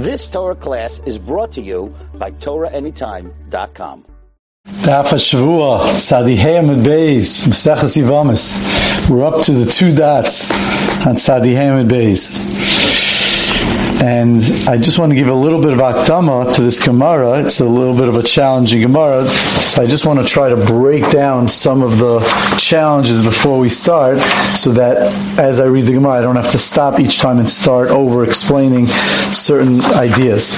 This Torah class is brought to you by TorahAnytime.com. Beis. We're up to the two dots on Tzadihei Amid Beis. And I just want to give a little bit of Aktama to this Gemara. It's a little bit of a challenging Gemara. So I just want to try to break down some of the challenges before we start so that as I read the Gemara, I don't have to stop each time and start over explaining certain ideas.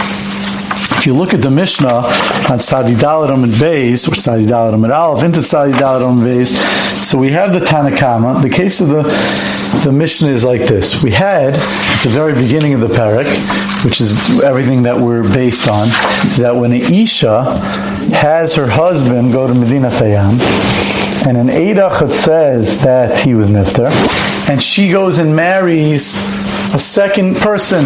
If you look at the Mishnah on Tzadi Daladam and Beis, or Tzadi Daladam and Aleph, into Tzadi Daladam and Beis, so we have the Tanakama. The case of the the Mishnah is like this. We had at the very beginning of the parak, which is everything that we're based on, is that when Isha has her husband go to Medina Sayyam, and an Eidach says that he was Nifter, and she goes and marries a second person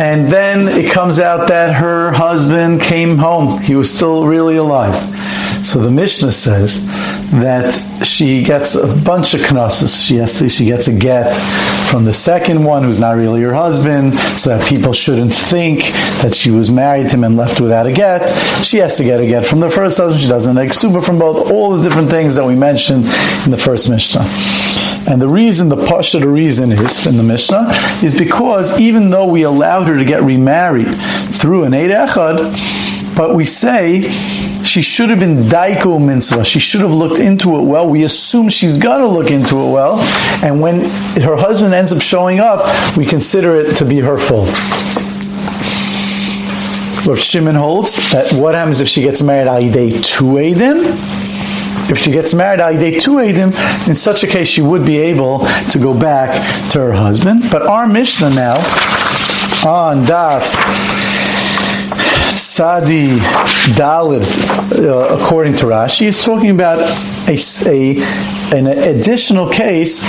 and then it comes out that her husband came home. He was still really alive. So the Mishnah says that she gets a bunch of knossos. She has to, she gets a get from the second one who's not really her husband, so that people shouldn't think that she was married to him and left without a get. She has to get a get from the first husband. She doesn't super from both. All the different things that we mentioned in the first Mishnah. And the reason, the pasha, the reason is in the Mishnah is because even though we allowed her to get remarried through an Eid Echad, but we say she should have been daiko mitzvah. She should have looked into it well. We assume she's gonna look into it well, and when her husband ends up showing up, we consider it to be her fault. Rav Shimon holds that what happens if she gets married al day two Eidim? If she gets married al day two Eidim, in such a case she would be able to go back to her husband. But our Mishnah now on Daf Sadi Dalit, uh, according to Rashi, is talking about a, a, an additional case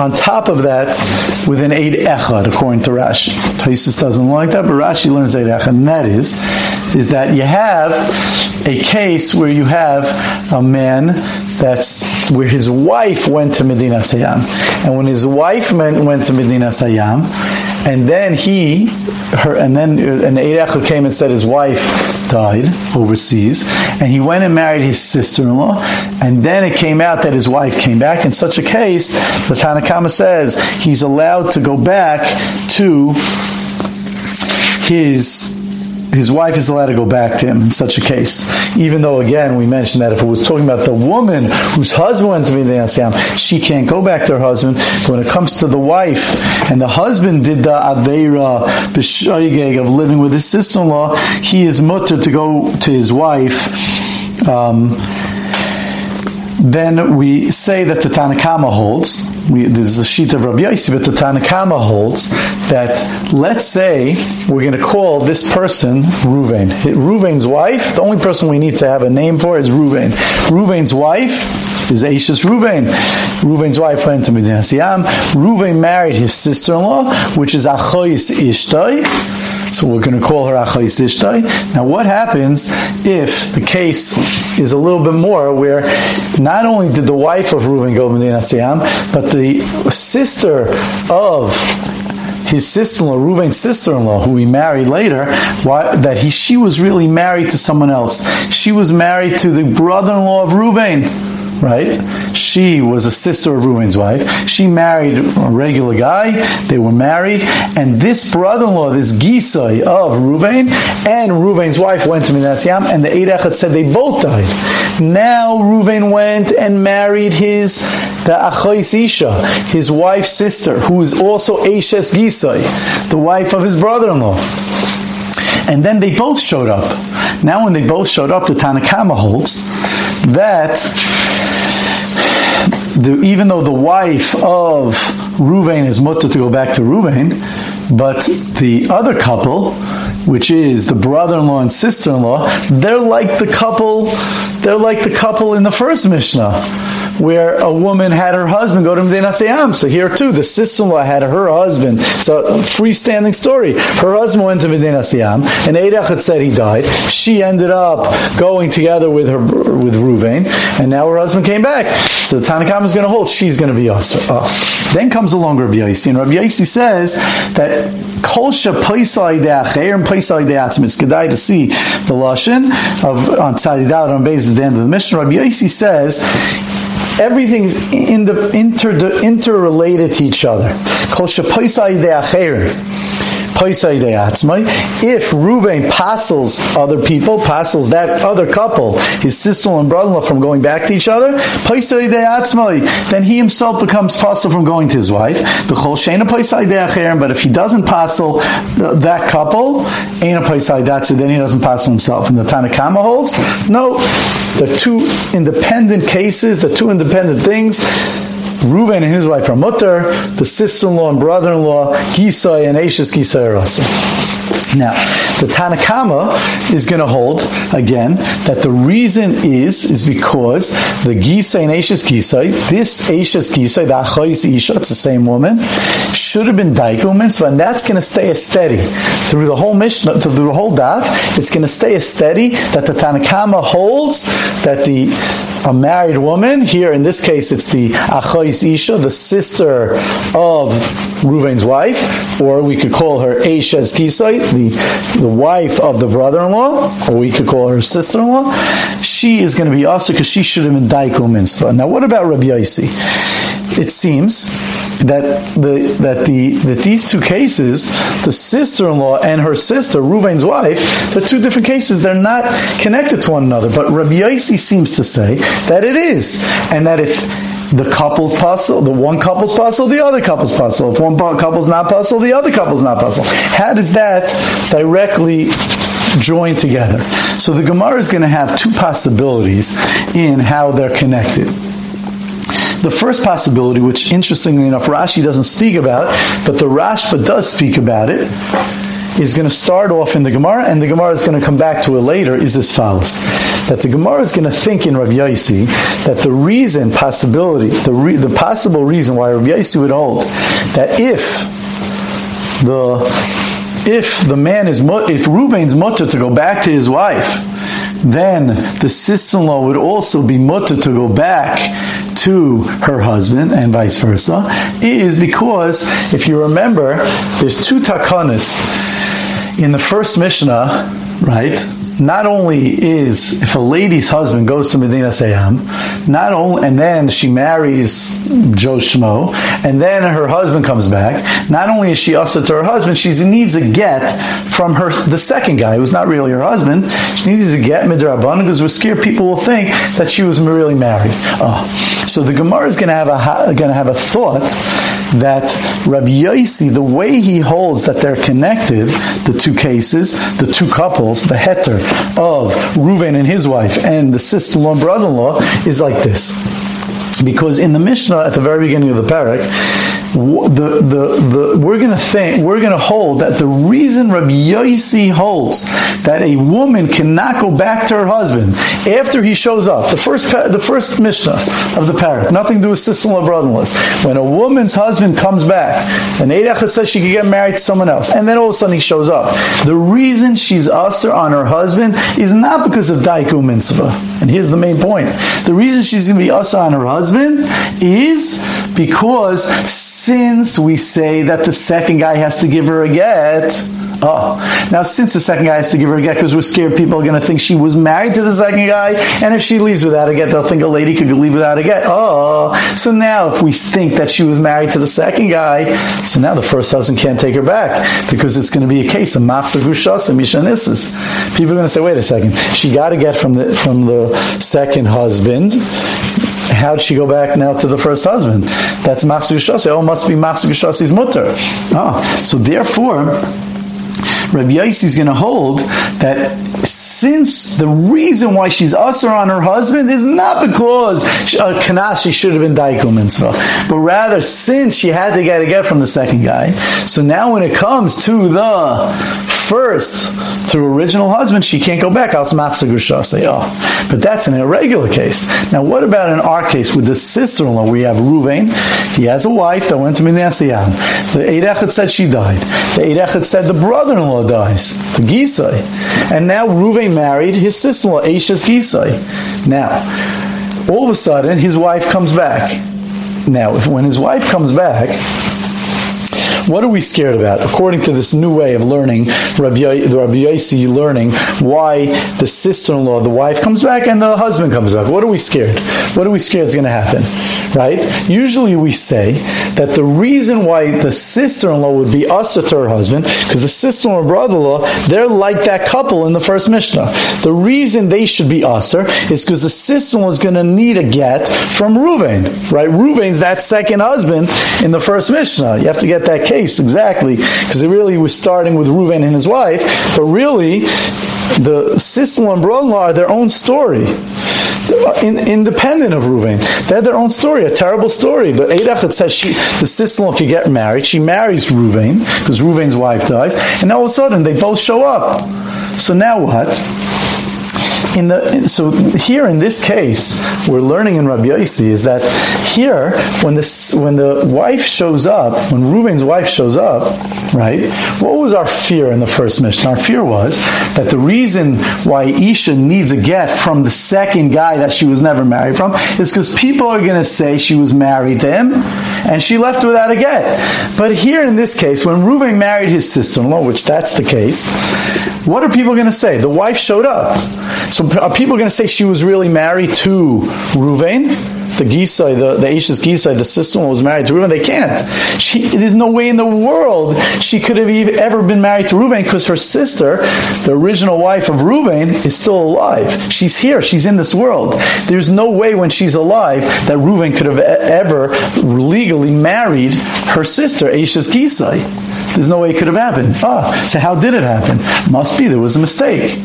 on top of that with an Eid Echad, according to Rashi. Taisus doesn't like that, but Rashi learns Eid Echad, and that is, is that you have a case where you have a man that's where his wife went to Medina Sayyam. And when his wife went, went to Medina Sayyam, and then he, her, and then an Eirechel came and said his wife died overseas, and he went and married his sister-in-law, and then it came out that his wife came back. In such a case, the Tanakama says he's allowed to go back to his his wife is allowed to go back to him in such a case. Even though, again, we mentioned that if it was talking about the woman whose husband went to be the Yasam, she can't go back to her husband. But when it comes to the wife, and the husband did the Aveira B'shoygeg of living with his sister-in-law, he is mutter to go to his wife. Um, then we say that the Tanakama holds, we, this is a sheet of Rabbi Yossi, but the Tanakama holds that let's say we're going to call this person Ruvain. Ruvain's wife, the only person we need to have a name for is Ruvain. Ruvain's wife is Aishas Ruvain. Ruvain's wife went to Medina Siam. Ruvain married his sister-in-law, which is Achois Ishtai. So we're going to call her Achais Ishtai. Now, what happens if the case is a little bit more where not only did the wife of Reuven go to Siam, but the sister of his sister-in-law, Reuven's sister-in-law, who he married later, why, that he, she was really married to someone else. She was married to the brother-in-law of Reuven right? She was a sister of Reuven's wife. She married a regular guy. They were married, and this brother-in-law, this Gisai of Reuven, and Reuven's wife went to Minas Yam, and the Eid said they both died. Now Reuven went and married his the Achais Isha, his wife's sister, who is also Eshes Gisai, the wife of his brother-in-law. And then they both showed up. Now, when they both showed up, the Tanakama holds that the, even though the wife of Ruvain is mutter to go back to Ruvain, but the other couple, which is the brother-in-law and sister-in-law, they're like the couple, they're like the couple in the first Mishnah where a woman had her husband go to Medina Sayam. So here too, the sister-in-law had her husband. It's a freestanding story. Her husband went to Medina and Eidach had said he died. She ended up going together with her with Ruvain, and now her husband came back. So the Tanakam is going to hold. She's going to be us. Uh, then comes along Rabbi Yaisi, and Rabbi Yaisi says that kolsha paisai de'acher and paisai de'atzim. It's kedai to see the lashon of on tzadidal on base at the end of the mission. Rabbi Yaisi says everything's in the inter, interrelated to each other. If Ruvain passels other people, passels that other couple, his sister and brother-in-law from going back to each other, then he himself becomes passel from going to his wife. But if he doesn't passel that couple, then he doesn't passel himself. And the Tanakama holds, no, they're two independent cases, the two independent things Reuben and his wife are mutter, the sister-in-law and brother-in-law, Gisai and Ashes Gisai are now, the Tanakama is going to hold again that the reason is is because the Gisai and Ashes Gisai, this Ashes Gisai, the Achais Isha, it's the same woman, should have been Daiku and that's going to stay a steady through the whole Mishnah, through the whole Daf. It's going to stay a steady that the Tanakama holds that the a married woman here in this case it's the Achais Isha, the sister of Ruvain's wife, or we could call her Ashes Gisai the, the wife of the brother-in-law, or we could call her sister-in-law, she is going to be also because she should have been daiku mitzvah. Now, what about Rabbi Yaisi? It seems that the that the that these two cases, the sister-in-law and her sister, Ruvain's wife, they're two different cases. They're not connected to one another. But Rabbi Yaisi seems to say that it is, and that if the couple's puzzle, the one couple's puzzle, the other couple's puzzle. If one couple's not puzzle, the other couple's not puzzle. How does that directly join together? So the Gemara is going to have two possibilities in how they're connected. The first possibility, which interestingly enough Rashi doesn't speak about, but the Rashba does speak about it, is going to start off in the Gemara, and the Gemara is going to come back to it later, is as follows. That the Gemara is going to think in Rabbi Yaisi that the reason, possibility, the, re, the possible reason why Rabbi Yaisi would hold that if the if the man is if Ruvain's mutter to go back to his wife, then the sister-in-law would also be mutter to go back to her husband and vice versa, is because if you remember, there's two takanas in the first Mishnah, right? Not only is if a lady's husband goes to Medina Sayam, not only and then she marries Joe Shmo, and then her husband comes back. Not only is she also to her husband, she needs a get from her the second guy who's not really her husband. She needs a get midrabanan because we're scared people will think that she was really married. Oh. So the Gemara is going to have a going to have a thought that Rabbi Yossi, the way he holds that they're connected, the two cases, the two couples, the heter of Reuven and his wife and the sister-in-law and brother-in-law, is like this. Because in the Mishnah at the very beginning of the parak, the, the, the, we're going to think, we're going to hold that the reason Rabbi Yossi holds that a woman cannot go back to her husband after he shows up, the first, the first Mishnah of the parak, nothing to do with sister-in-law, brother-in-law. When a woman's husband comes back, and Eidach says she can get married to someone else, and then all of a sudden he shows up. The reason she's usher on her husband is not because of Daiku Mitzvah. And here's the main point. The reason she's going to be usher on her husband is because since we say that the second guy has to give her a get, Oh, now since the second guy has to give her a get because we're scared people are going to think she was married to the second guy, and if she leaves without a get, they'll think a lady could leave without a get. Oh, so now if we think that she was married to the second guy, so now the first husband can't take her back because it's going to be a case of machzor gushas and mishanisses. People are going to say, wait a second, she got a get from the from the second husband how'd she go back now to the first husband? That's Machzor Shasi. Oh, must be Machzor Shasi's mutter. Ah, so therefore, Rabbi Yaisi is going to hold that since the reason why she's usher on her husband is not because uh, kanas she should have been daikum mitzvah, but rather since she had to get a get from the second guy. So now when it comes to the first through original husband, she can't go back. Say, oh, but that's an irregular case. Now, what about in our case with the sister-in-law? We have Ruvain. He has a wife that went to Minas The Eid said she died. The Eid said the brother-in-law dies, the Gisai. And now Ruvain married his sister-in-law, Aisha's Gisai. Now, all of a sudden, his wife comes back. Now, if, when his wife comes back, what are we scared about? According to this new way of learning, Rabbi, Rabbi Yossi learning why the sister-in-law, the wife comes back and the husband comes back. What are we scared? What are we scared is going to happen? Right? Usually we say that the reason why the sister-in-law would be usher to her husband, because the sister-in-law brother-in-law, they're like that couple in the first Mishnah. The reason they should be usher is because the sister-in-law is going to need a get from Reuven, right? Reuven's that second husband in the first Mishnah. You have to get that case case exactly, because it really was starting with Reuven and his wife, but really, the sister-in-law and brother-in-law are their own story. In, independent of Reuven. They had their own story, a terrible story. But Eidach says she, the sister-in-law could get married. She marries Reuven, because Reuven's wife dies, and all of a sudden they both show up. So now what? In the so here in this case, we're learning in Rabbi Yossi is that here when the when the wife shows up, when Reuven's wife shows up, right? What was our fear in the first mission? Our fear was that the reason why Isha needs a get from the second guy that she was never married from is because people are going to say she was married to him and she left without a get. But here in this case, when Reuven married his sister-in-law, which that's the case, what are people going to say? The wife showed up. So are people going to say she was really married to Ruvain? the Gisai, the, the Ashes Gisai, the sister was married to Reuben. They can't. She, there's no way in the world she could have even, ever been married to Reuben because her sister, the original wife of Reuben, is still alive. She's here. She's in this world. There's no way when she's alive that Reuben could have ever legally married her sister, Ashes Gisai. There's no way it could have happened. Ah, so how did it happen? Must be there was a mistake.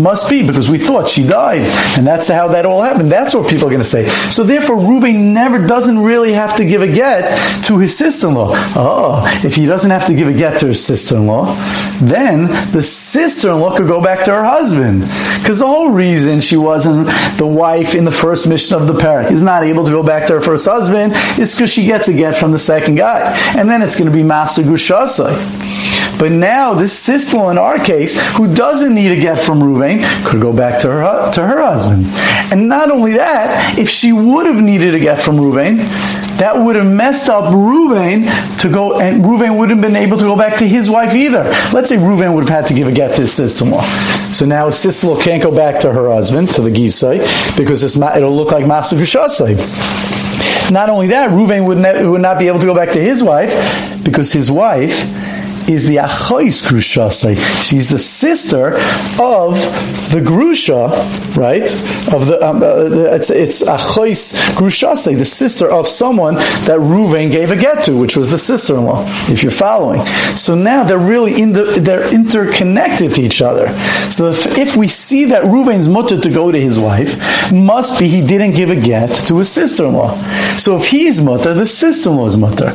Must be because we thought she died, and that's how that all happened. That's what people are going to say. So therefore, Reuben never doesn't really have to give a get to his sister-in-law. Oh, if he doesn't have to give a get to his sister-in-law, then the sister-in-law could go back to her husband. Because the whole reason she wasn't the wife in the first mission of the parak is not able to go back to her first husband is because she gets a get from the second guy, and then it's going to be Master Gushasai. But now this sister in our case, who doesn't need a get from Ruvain, could go back to her to her husband. And not only that, if she would have needed a get from Ruvain, that would have messed up Ruvain to go, and Ruvain wouldn't have been able to go back to his wife either. Let's say Ruvain would have had to give a get to his sister-in-law. So now sister-in-law can't go back to her husband, to the Gisai, because it'll look like Master Kushasai. Not only that, Ruvain would, ne- would not be able to go back to his wife, because his wife is the Achois Grushasai. She's the sister of the Grusha, right? Of the, um, uh, it's, it's Achois Grushasai, the sister of someone that Ruvain gave a get to, which was the sister-in-law, if you're following. So now they're really in the, they're interconnected to each other. So if, if we see that Ruvain's mutter to go to his wife, must be he didn't give a get to his sister-in-law. So if he's mutter, the sister-in-law is mutter.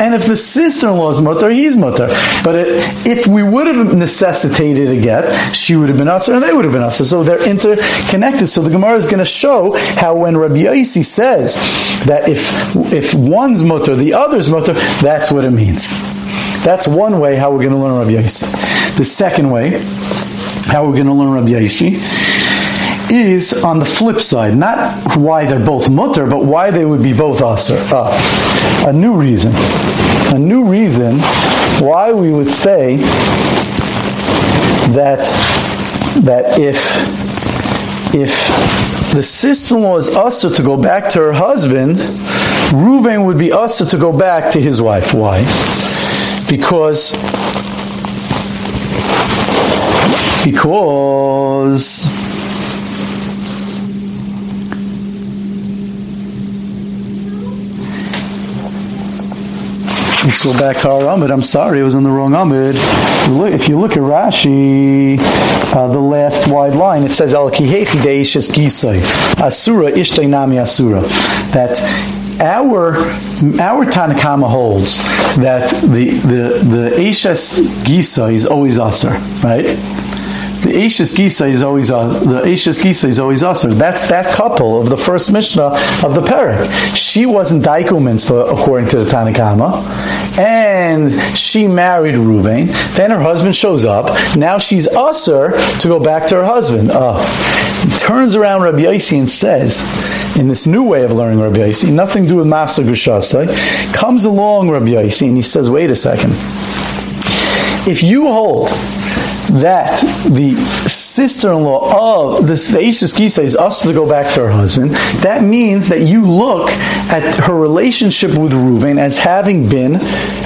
And if the sister-in-law is mutter, he's mutter. But it, if we would have necessitated a get, she would have been us, and they would have been us. So they're interconnected. So the Gemara is going to show how when Rabbi Yossi says that if if one's mutter, the other's mutter, that's what it means. That's one way how we're going to learn Rabbi Yossi. The second way, how we're going to learn Rabbi Yossi, is on the flip side, not why they're both mutter, but why they would be both usher. Uh, a new reason. A new reason why we would say that that if if the sister-in-law is usher to go back to her husband, Reuven would be usher to go back to his wife. Why? Because because Let's go back to our Amid. I'm sorry, it was in the wrong Amid. If you look at Rashi, uh, the last wide line, it says, Al kihechi deishes gisai. Asura ishtay nami asura. That our our Tanakama holds that the the the Ashes Gisa is always Aser, right? The Ashes Gisa is always uh, the Ashes Gisa is always Aser. That's that couple of the first Mishnah of the Perik. She wasn't Daiku Mitzvah according to the Tanakama, and she married Ruvain. Then her husband shows up. Now she's Aser to go back to her husband. Uh, turns around Rabbi Yossi and says, in this new way of learning Rabbi Yossi, nothing to do with Masa Gushasai, comes along Rabbi Yossi and he says, wait a second. If you hold that the sister-in-law of the Aishas Kisa is asked to go back to her husband, that means that you look at her relationship with Reuven as having been,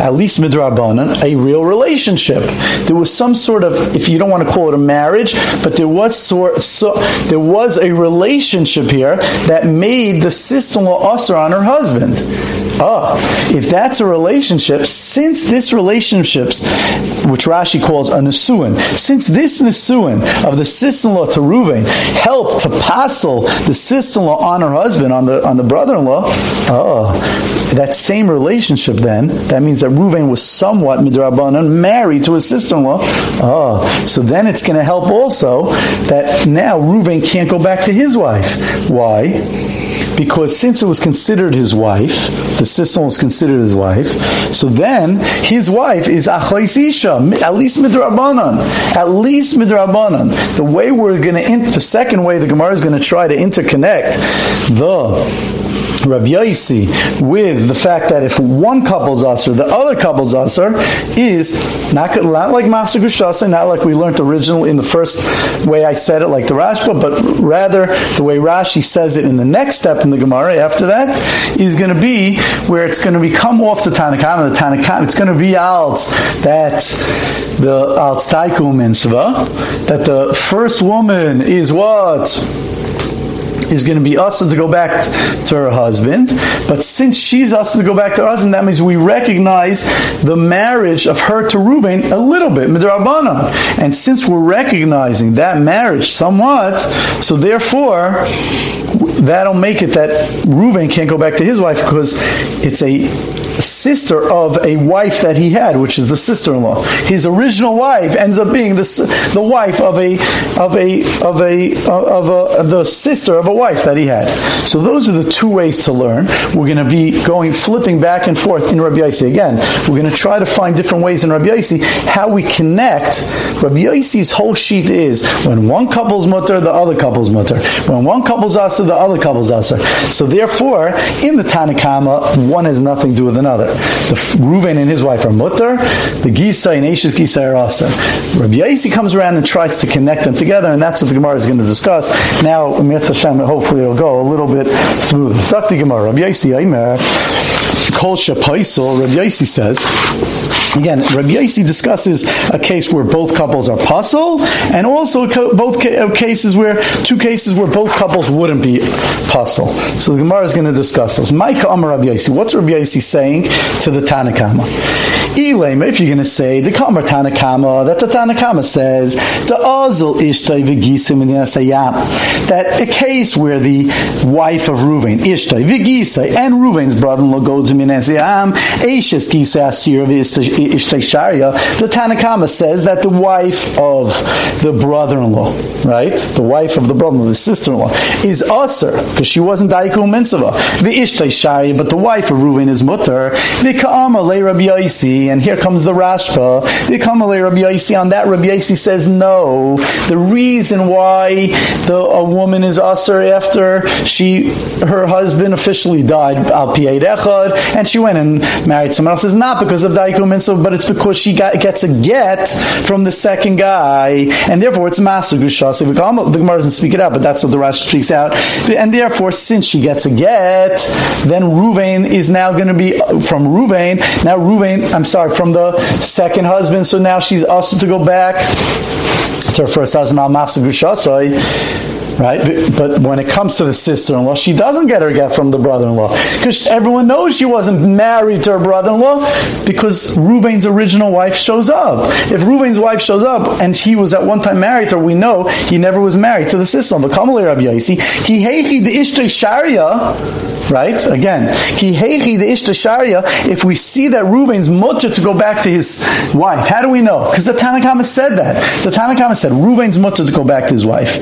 at least midrabanan, a real relationship. There was some sort of, if you don't want to call it a marriage, but there was sort, so, there was a relationship here that made the sister-in-law usher on her husband. Ah, if that's a relationship, since this relationship, which Rashi calls a nesuin, since this nesuin of the sister-in-law to Reuven helped to passel the sister-in-law on her husband, on the on the brother-in-law, oh, that same relationship then, that means that Reuven was somewhat midrabanan married to his sister-in-law. Oh, so then it's going to help also that now Reuven can't go back to his wife. Why? Because since it was considered his wife, the sister was considered his wife, so then his wife is Achois Isha, at least Midrabanan. At least Midrabanan. The way we're going to, the second way the Gemara is going to try to interconnect the Rabbi Yossi with the fact that if one couple's usher, the other couple's usher is not, not like Master Gushasa, not like we learned originally in the first way I said it, like the Rashba, but rather the way Rashi says it in the next step in the Gemara after that is going to be where it's going to become off the Tanakama, the Tanakama, it's going to be out that the Alt Taikum Mitzvah, that the first woman is what? Is going to be us to go back to her husband. But since she's us to go back to her husband, that means we recognize the marriage of her to Reuben a little bit, midrabana. And since we're recognizing that marriage somewhat, so therefore that'll make it that Reuben can't go back to his wife because it's a sister of a wife that he had, which is the sister-in-law. His original wife ends up being the, the wife of a of a of a of a of the sister of a wife that he had. So those are the two ways to learn. We're going to be going flipping back and forth in Rabbi Yossi again. We're going to try to find different ways in Rabbi Yossi how we connect. Rabbi Yossi's whole sheet is when one couple's mutter, the other couple's mutter. When one couple's asa, the other couple's asa. So therefore, in the Tanakama, one has nothing to do with another. The Reuven and his wife are mutter. The Gisa and Ashes Gisa are asa. Rabbi Yossi comes around and tries to connect them together, and that's what the Gemara is going to discuss. Now, hopefully it'll go a little bit smoother. Sakti Gemara, Rabbi Yossi Aimer, Kol Shapaisel, Rabbi Yossi says, Again, Rabbi Yossi discusses a case where both couples are puzzle, and also both uh, cases where two cases where both couples wouldn't be puzzle. So the Gemara is going to discuss those. Micah Amar Rabbi Yossi. What's Rabbi Yossi saying to the Tanakama? Elema, if you're going to say the Kamar Tanakama, that the Tanakama says the Azul Ishtai Vigisim that a case where the wife of Reuven, Ishtai Vigisai, and Reuven's brother-in-law goes to Minasayam, Ashes Gisa Asir of Ishtay the Tanakama says that the wife of the brother-in-law, right? The wife of the brother-in-law, the sister-in-law, is Aser, because she wasn't Daiku Mitzvah. The Ishtay Sharia, but the wife of Reuven is Mutter. The Ka'ama Le Rabbi Yaisi, and here comes the Rashba. The Ka'ama Le Rabbi Yaisi, on that Rabbi Yaisi says no. The reason why the, a woman is Aser after she, her husband officially died, Al Echad, and she went and married someone else is not because of Daiku Mitzvah but it's because she got, gets a get from the second guy, and therefore it's master gushas. The Gemara doesn't speak it out, but that's what the Rashi speaks out. And therefore, since she gets a get, then Ruvain is now going to be from Ruvain. Now Ruvain, I'm sorry, from the second husband. So now she's also to go back to her first husband, Al Master Gushasai right? But when it comes to the sister-in-law, she doesn't get her get from the brother-in-law because everyone knows she wasn't married to her brother-in-law because Reuben's original wife shows up. If Reuben's wife shows up and he was at one time married to her, we know he never was married to the sister-in-law. He the sharia, right? Again, he heichi the ishtay sharia. If we see that Reuben's mutter to go back to his wife, how do we know? Because the Tanakhama said that. The Tanakhama said Reuben's mutter to go back to his wife.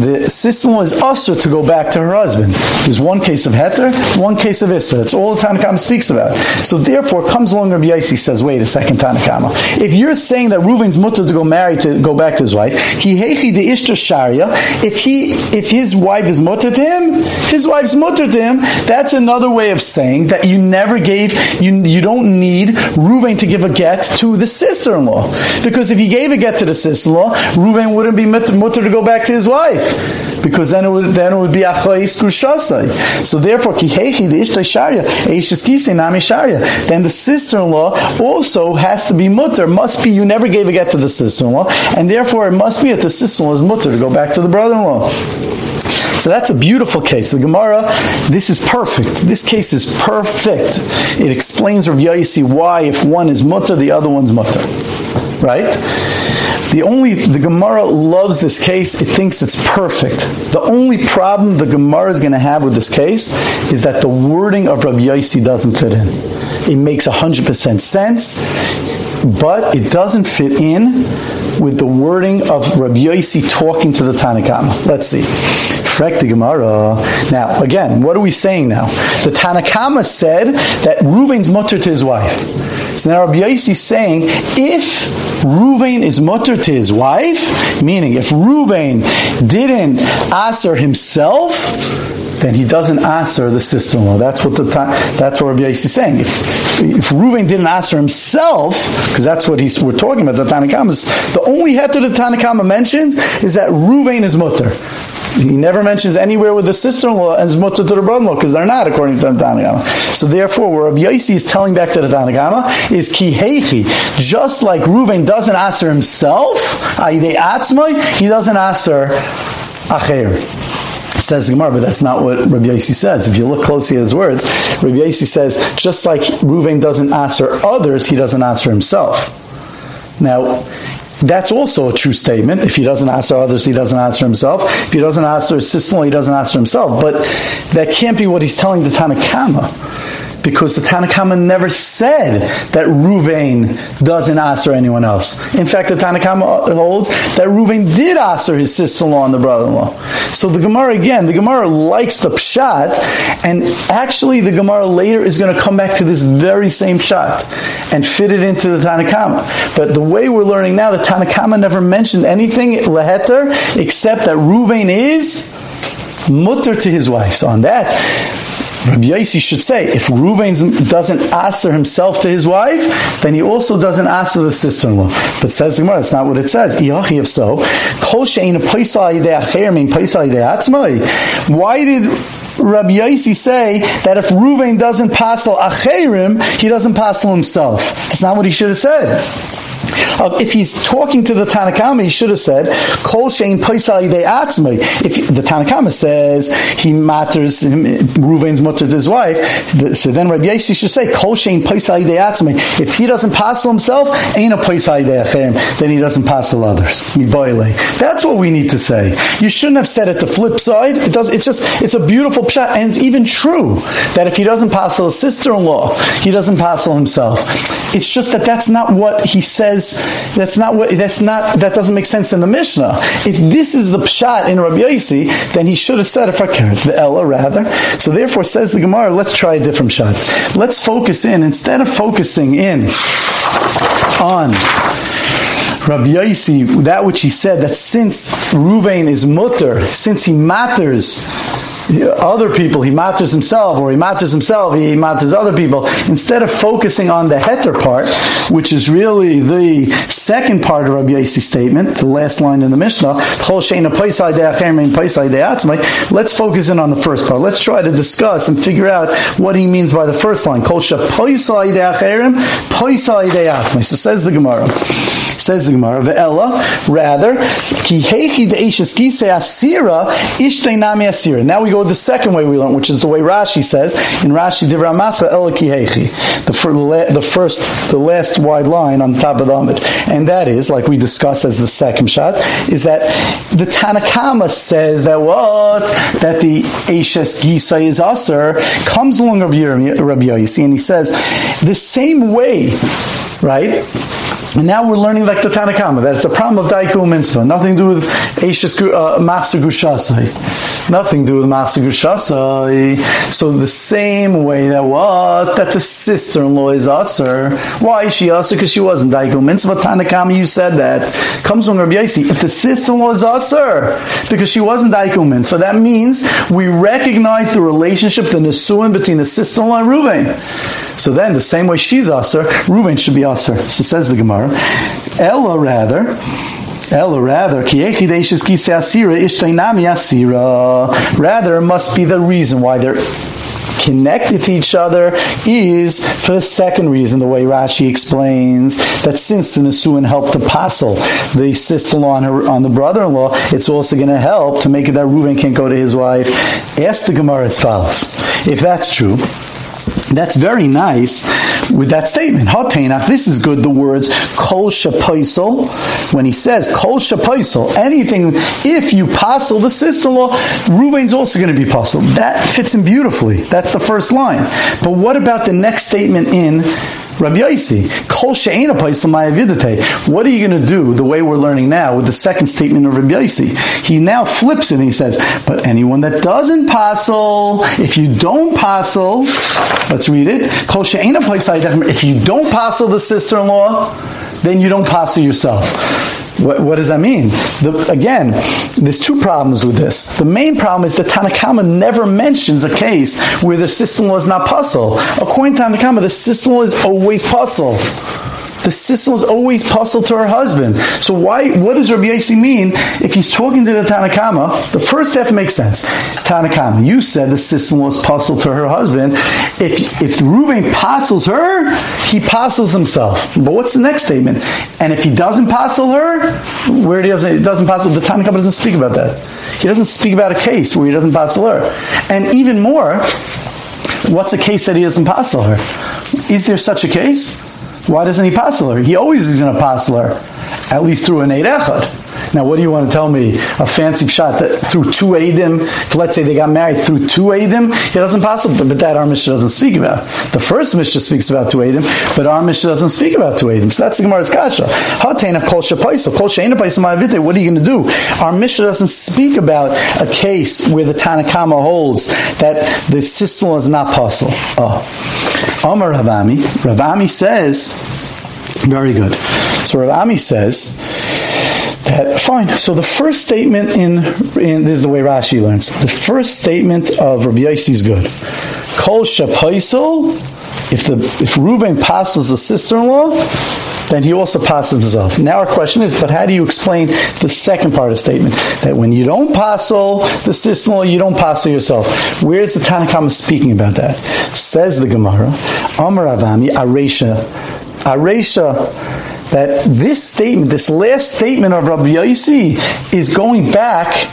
The sister-in-law is also to go back to her husband. There's one case of heter, one case of isra. That's all the Tanakhama speaks about. So therefore, comes along Rabbi Yaisi says, wait a second, Tanakhama. If you're saying that Reuben's mutter to go marry to go back to his wife, he hechi the ishta sharia. If he if his wife is mutter to him, his wife's mutter to him. That's another way of saying that you never gave you you don't need Reuben to give a get to the sister-in-law because if he gave a get to the sister-in-law, Reuben wouldn't be mutter to go back to his wife because then it would then it would be achayis kushasai. So therefore, kihechi the ishta sharia eishes kisei nami sharia. Then the sister-in-law also has to be mutter. Must be you never gave a get to the sister-in-law, and therefore it must be that the sister-in-law is mutter to go back to the brother-in-law. So that's a beautiful case. The Gemara, this is perfect. This case is perfect. It explains Rabbi Yaisi why if one is mutter, the other one's mutter. Right? The only the Gemara loves this case. It thinks it's perfect. The only problem the Gemara is going to have with this case is that the wording of Rabbi Yaisi doesn't fit in. It makes hundred percent sense, but it doesn't fit in with the wording of Rabbi Yossi talking to the Tanakama. Let's see. Frek the Gemara. Now, again, what are we saying now? The Tanakama said that Reuven's mutter to his wife. So now Rabbi Yossi is saying if Reuven is mutter to his wife, meaning if Reuven didn't answer himself, then he doesn't answer the sister-in-law. That's what the that's what Rabbi Yossi is saying. If if Reuven didn't answer himself, because that's what he's we're talking about the Tanakhama. The only to the Tanakhama mentions is that Reuven is mutter. He never mentions anywhere with the sister-in-law and his mutter to the brother-in-law because they're not according to the Tanagama. So therefore, where Rabbi Yossi is telling back to the Tanagama is kihechi. Just like Reuven doesn't answer himself, i.e. atzmai, he doesn't answer acher says Gemara, but that's not what Rabbi Yossi says. If you look closely at his words, Rabbi Yossi says, just like Reuven doesn't answer others, he doesn't answer himself. Now, that's also a true statement. If he doesn't answer others, he doesn't answer himself. If he doesn't answer his sister he doesn't answer himself. But that can't be what he's telling the Tanakhama because the Tanakhama never said that Ruvain doesn't answer anyone else. In fact, the Tanakhama holds that Ruvain did answer his sister-in-law and the brother-in-law. So the Gemara again, the Gemara likes the pshat, and actually the Gemara later is going to come back to this very same pshat and fit it into the Tanakhama. But the way we're learning now, the Tanakhama never mentioned anything leheter except that Ruvain is mutter to his wife. So on that, Rabbi Yossi should say, if Reuven doesn't answer himself to his wife, then he also doesn't answer the sister-in-law. But says the Gemara, that's not what it says. If so, why did Rabbi Yossi say that if Reuven doesn't passel acherim, he doesn't passel himself? That's not what he should have said. Uh, if he's talking to the Tanakama, he should have said, Kol Shein Paisal Atzmai. If the Tanakama says he matters, Ruvain's mutter to his wife, so then Rabbi Yossi should say, Kol Shein Paisal Atzmai. If he doesn't passel himself, ain't a Paisal Achem, then he doesn't passel others. That's what we need to say. You shouldn't have said it the flip side. It does, it's just, it's a beautiful pshat, and it's even true that if he doesn't passel his sister-in-law, he doesn't passel himself. It's just that that's not what he says that's not what that's not that doesn't make sense in the Mishnah. If this is the pshat in Rabbi Yossi, then he should have said a fakir, the Ella rather. So therefore, says the Gemara, let's try a different shot. Let's focus in instead of focusing in on Rabbi Yossi, that which he said that since Ruvain is mutter, since he matters other people, he matters himself, or he matters himself, he matters other people, instead of focusing on the heter part, which is really the second part of Rabbi Yossi's statement, the last line in the Mishnah, let's focus in on the first part. Let's try to discuss and figure out what he means by the first line. So says the Gemara. Says the Gemara, Ve'ela, rather, asira. Now we go the second way we learn, which is the way Rashi says, in Rashi Divra Mascha, Ela ki heichi. The, the first, the last wide line on the top of the Amid. And that is, like we discussed as the second shot, is that the Tanakama says that what? That the Eshes Gisa is Aser, comes along Rabbi Yossi, and he says, the same way, right? And now we're learning like the Tanakama, that it's a problem of Daiku Mitzvah, nothing to do with Eishas uh. Nothing to do with Master Gushasai. So the same way that what? That the sister-in-law is Aser. Why is she Aser? Because she wasn't Daiku Mitzvah. Tanakama, you said that. Comes from Rabbi Yossi. If the sister-in-law is Aser, because she wasn't Daiku Mitzvah, that means we recognize the relationship, the Nesuin between the sister-in-law and Ruvain. So then, the same way she's Aser, Reuven should be Aser. So says the Gemara. Ella rather, Ella rather. Rather, must be the reason why they're connected to each other is for the second reason, the way Rashi explains that since the Nisuin helped passel the sister-in-law on, her, on the brother-in-law, it's also going to help to make it that Reuven can't go to his wife. Ask the Gemara as follows. If that's true, that's very nice with that statement. Hatenach, this is good, the words kol shapaisel. When he says kol shapaisel, anything, if you passel the sister-in-law, Ruvain's also going to be passel. That fits in beautifully. That's the first line. But what about the next statement in Rabbi Yossi, Kol she'ena What are you going to do the way we're learning now with the second statement of Rabbi Yossi? He now flips it and he says, but anyone that doesn't passel, if you don't passel, let's read it. Kol she'ena If you don't passel the sister-in-law, then you don't passel yourself. What, what does that mean? The, again, there's two problems with this. The main problem is that Tanakama never mentions a case where the sister-in-law not puzzle. According to Tanakama, the sister-in-law is always puzzle. The sister is always puzzled to her husband. So why? What does Rabbi Yossi mean if he's talking to the Tanakama? The first half makes sense. Tanakama, you said the sister-in-law puzzled to her husband. If if Reuven puzzles her, he puzzles himself. But what's the next statement? And if he doesn't puzzle her, where he doesn't doesn't puzzle, the Tanakama doesn't speak about that. He doesn't speak about a case where he doesn't puzzle her. And even more, what's a case that he doesn't puzzle her? Is there such a case? Why doesn't he passel her? He always is an her, at least through an Eid Echad. Now, what do you want to tell me? A fancy shot that through two Eidim, if let's say they got married through two Eidim, it doesn't possible, but that our Mishnah doesn't speak about. The first Mishnah speaks about two Eidim, but our Mishnah doesn't speak about two Eidim. So that's the Gemara's Kasha. What are you going to do? Our Mishnah doesn't speak about a case where the Tanakama holds that the sister is not possible. Ah. Oh. Omar Ravami, Ravami says, very good. So Ravami says, that fine. So the first statement in, in this is the way Rashi learns. The first statement of Rabbi Yossi is good. Kol shapaisel, if the if Reuven passes the sister-in-law, then he also passes himself. Now our question is, but how do you explain the second part of the statement? That when you don't passel the sister-in-law, you don't passel yourself. Where is the Tanakhama speaking about that? Says the Gemara, Amar Avami, Aresha, Aresha, that this statement, this last statement of Rabbi Yossi is going back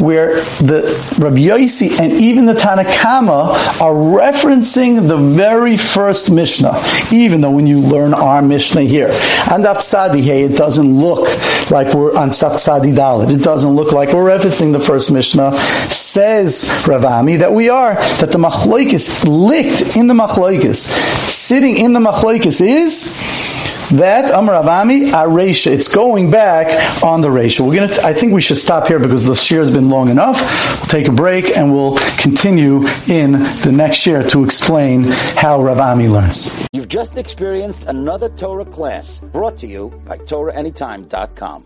where the Rabbi Yossi and even the Tanakama are referencing the very first Mishnah, even though when you learn our Mishnah here, Daf Tzadi it doesn't look like we're on Tzadi Dalit. It doesn't look like we're referencing the first Mishnah. Says Ravami that we are, that the Machloikis, licked in the Machloikis, sitting in the Machloikis is that Amar Avami Aresha. It's going back on the ratio. We're gonna. T- I think we should stop here because the share has been long enough. We'll take a break and we'll continue in the next year to explain how Ravami learns. You've just experienced another Torah class brought to you by TorahAnytime.com.